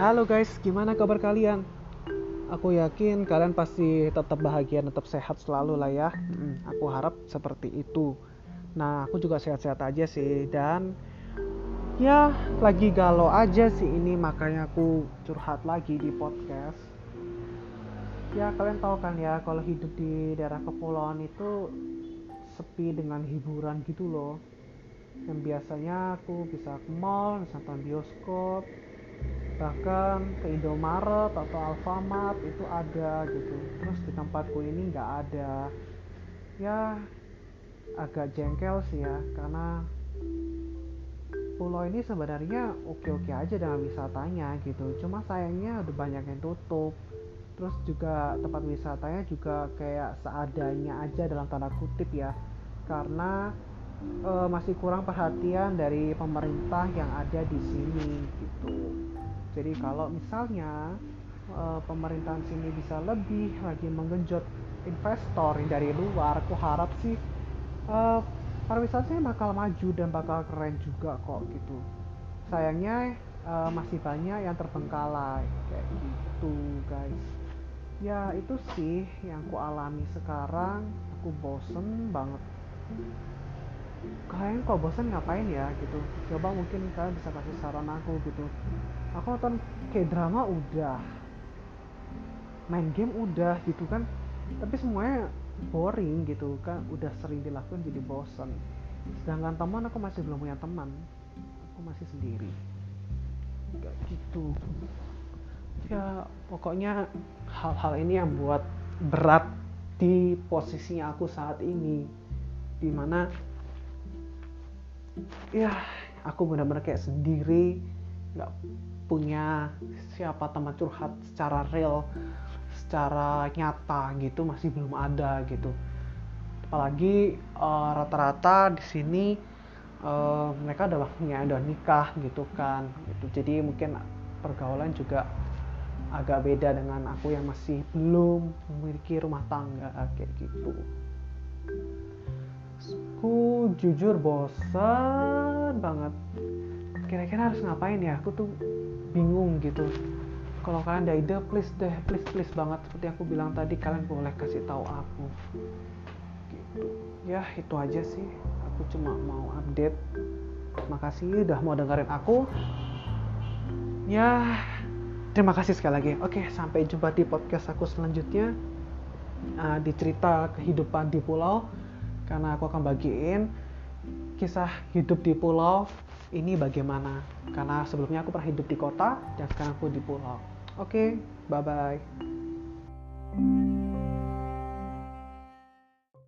Halo guys, gimana kabar kalian? Aku yakin kalian pasti tetap bahagia, tetap sehat selalu lah ya. Hmm, aku harap seperti itu. Nah, aku juga sehat-sehat aja sih dan ya lagi galau aja sih ini makanya aku curhat lagi di podcast. Ya kalian tahu kan ya kalau hidup di daerah kepulauan itu sepi dengan hiburan gitu loh. Yang biasanya aku bisa ke mall, nonton bioskop, bahkan ke Indomaret atau Alfamart itu ada gitu. Terus di tempatku ini nggak ada. Ya agak jengkel sih ya karena pulau ini sebenarnya oke-oke aja dengan wisatanya gitu. Cuma sayangnya udah banyak yang tutup. Terus juga tempat wisatanya juga kayak seadanya aja dalam tanda kutip ya. Karena e, masih kurang perhatian dari pemerintah yang ada di sini gitu jadi kalau misalnya uh, pemerintahan sini bisa lebih lagi menggenjot investor dari luar, aku harap sih uh, pariwisatanya bakal maju dan bakal keren juga kok gitu. Sayangnya uh, masih banyak yang terbengkalai kayak gitu guys. Ya itu sih yang ku alami sekarang. Aku bosen banget kalian kok bosan ngapain ya gitu coba mungkin kalian bisa kasih saran aku gitu aku nonton kayak drama udah. Main game udah gitu kan. Tapi semuanya boring gitu kan. Udah sering dilakukan jadi bosan sedangkan teman aku masih belum punya teman. Aku masih sendiri. Gak gitu. Ya pokoknya hal-hal ini yang buat berat di posisinya aku saat ini. Di mana ya aku benar-benar kayak sendiri nggak punya siapa teman curhat secara real secara nyata gitu masih belum ada gitu. Apalagi uh, rata-rata di sini uh, mereka udah waktunya udah nikah gitu kan gitu. Jadi mungkin pergaulan juga agak beda dengan aku yang masih belum memiliki rumah tangga kayak gitu. Aku jujur bosan banget kira-kira harus ngapain ya? Aku tuh bingung gitu. Kalau kalian ada ide please deh please please banget seperti aku bilang tadi kalian boleh kasih tahu aku. Gitu. Ya itu aja sih. Aku cuma mau update. Makasih udah mau dengerin aku. Ya terima kasih sekali lagi. Oke sampai jumpa di podcast aku selanjutnya. Uh, di cerita kehidupan di pulau. Karena aku akan bagiin kisah hidup di pulau ini bagaimana? Karena sebelumnya aku pernah hidup di kota dan sekarang aku di pulau. Oke okay, bye bye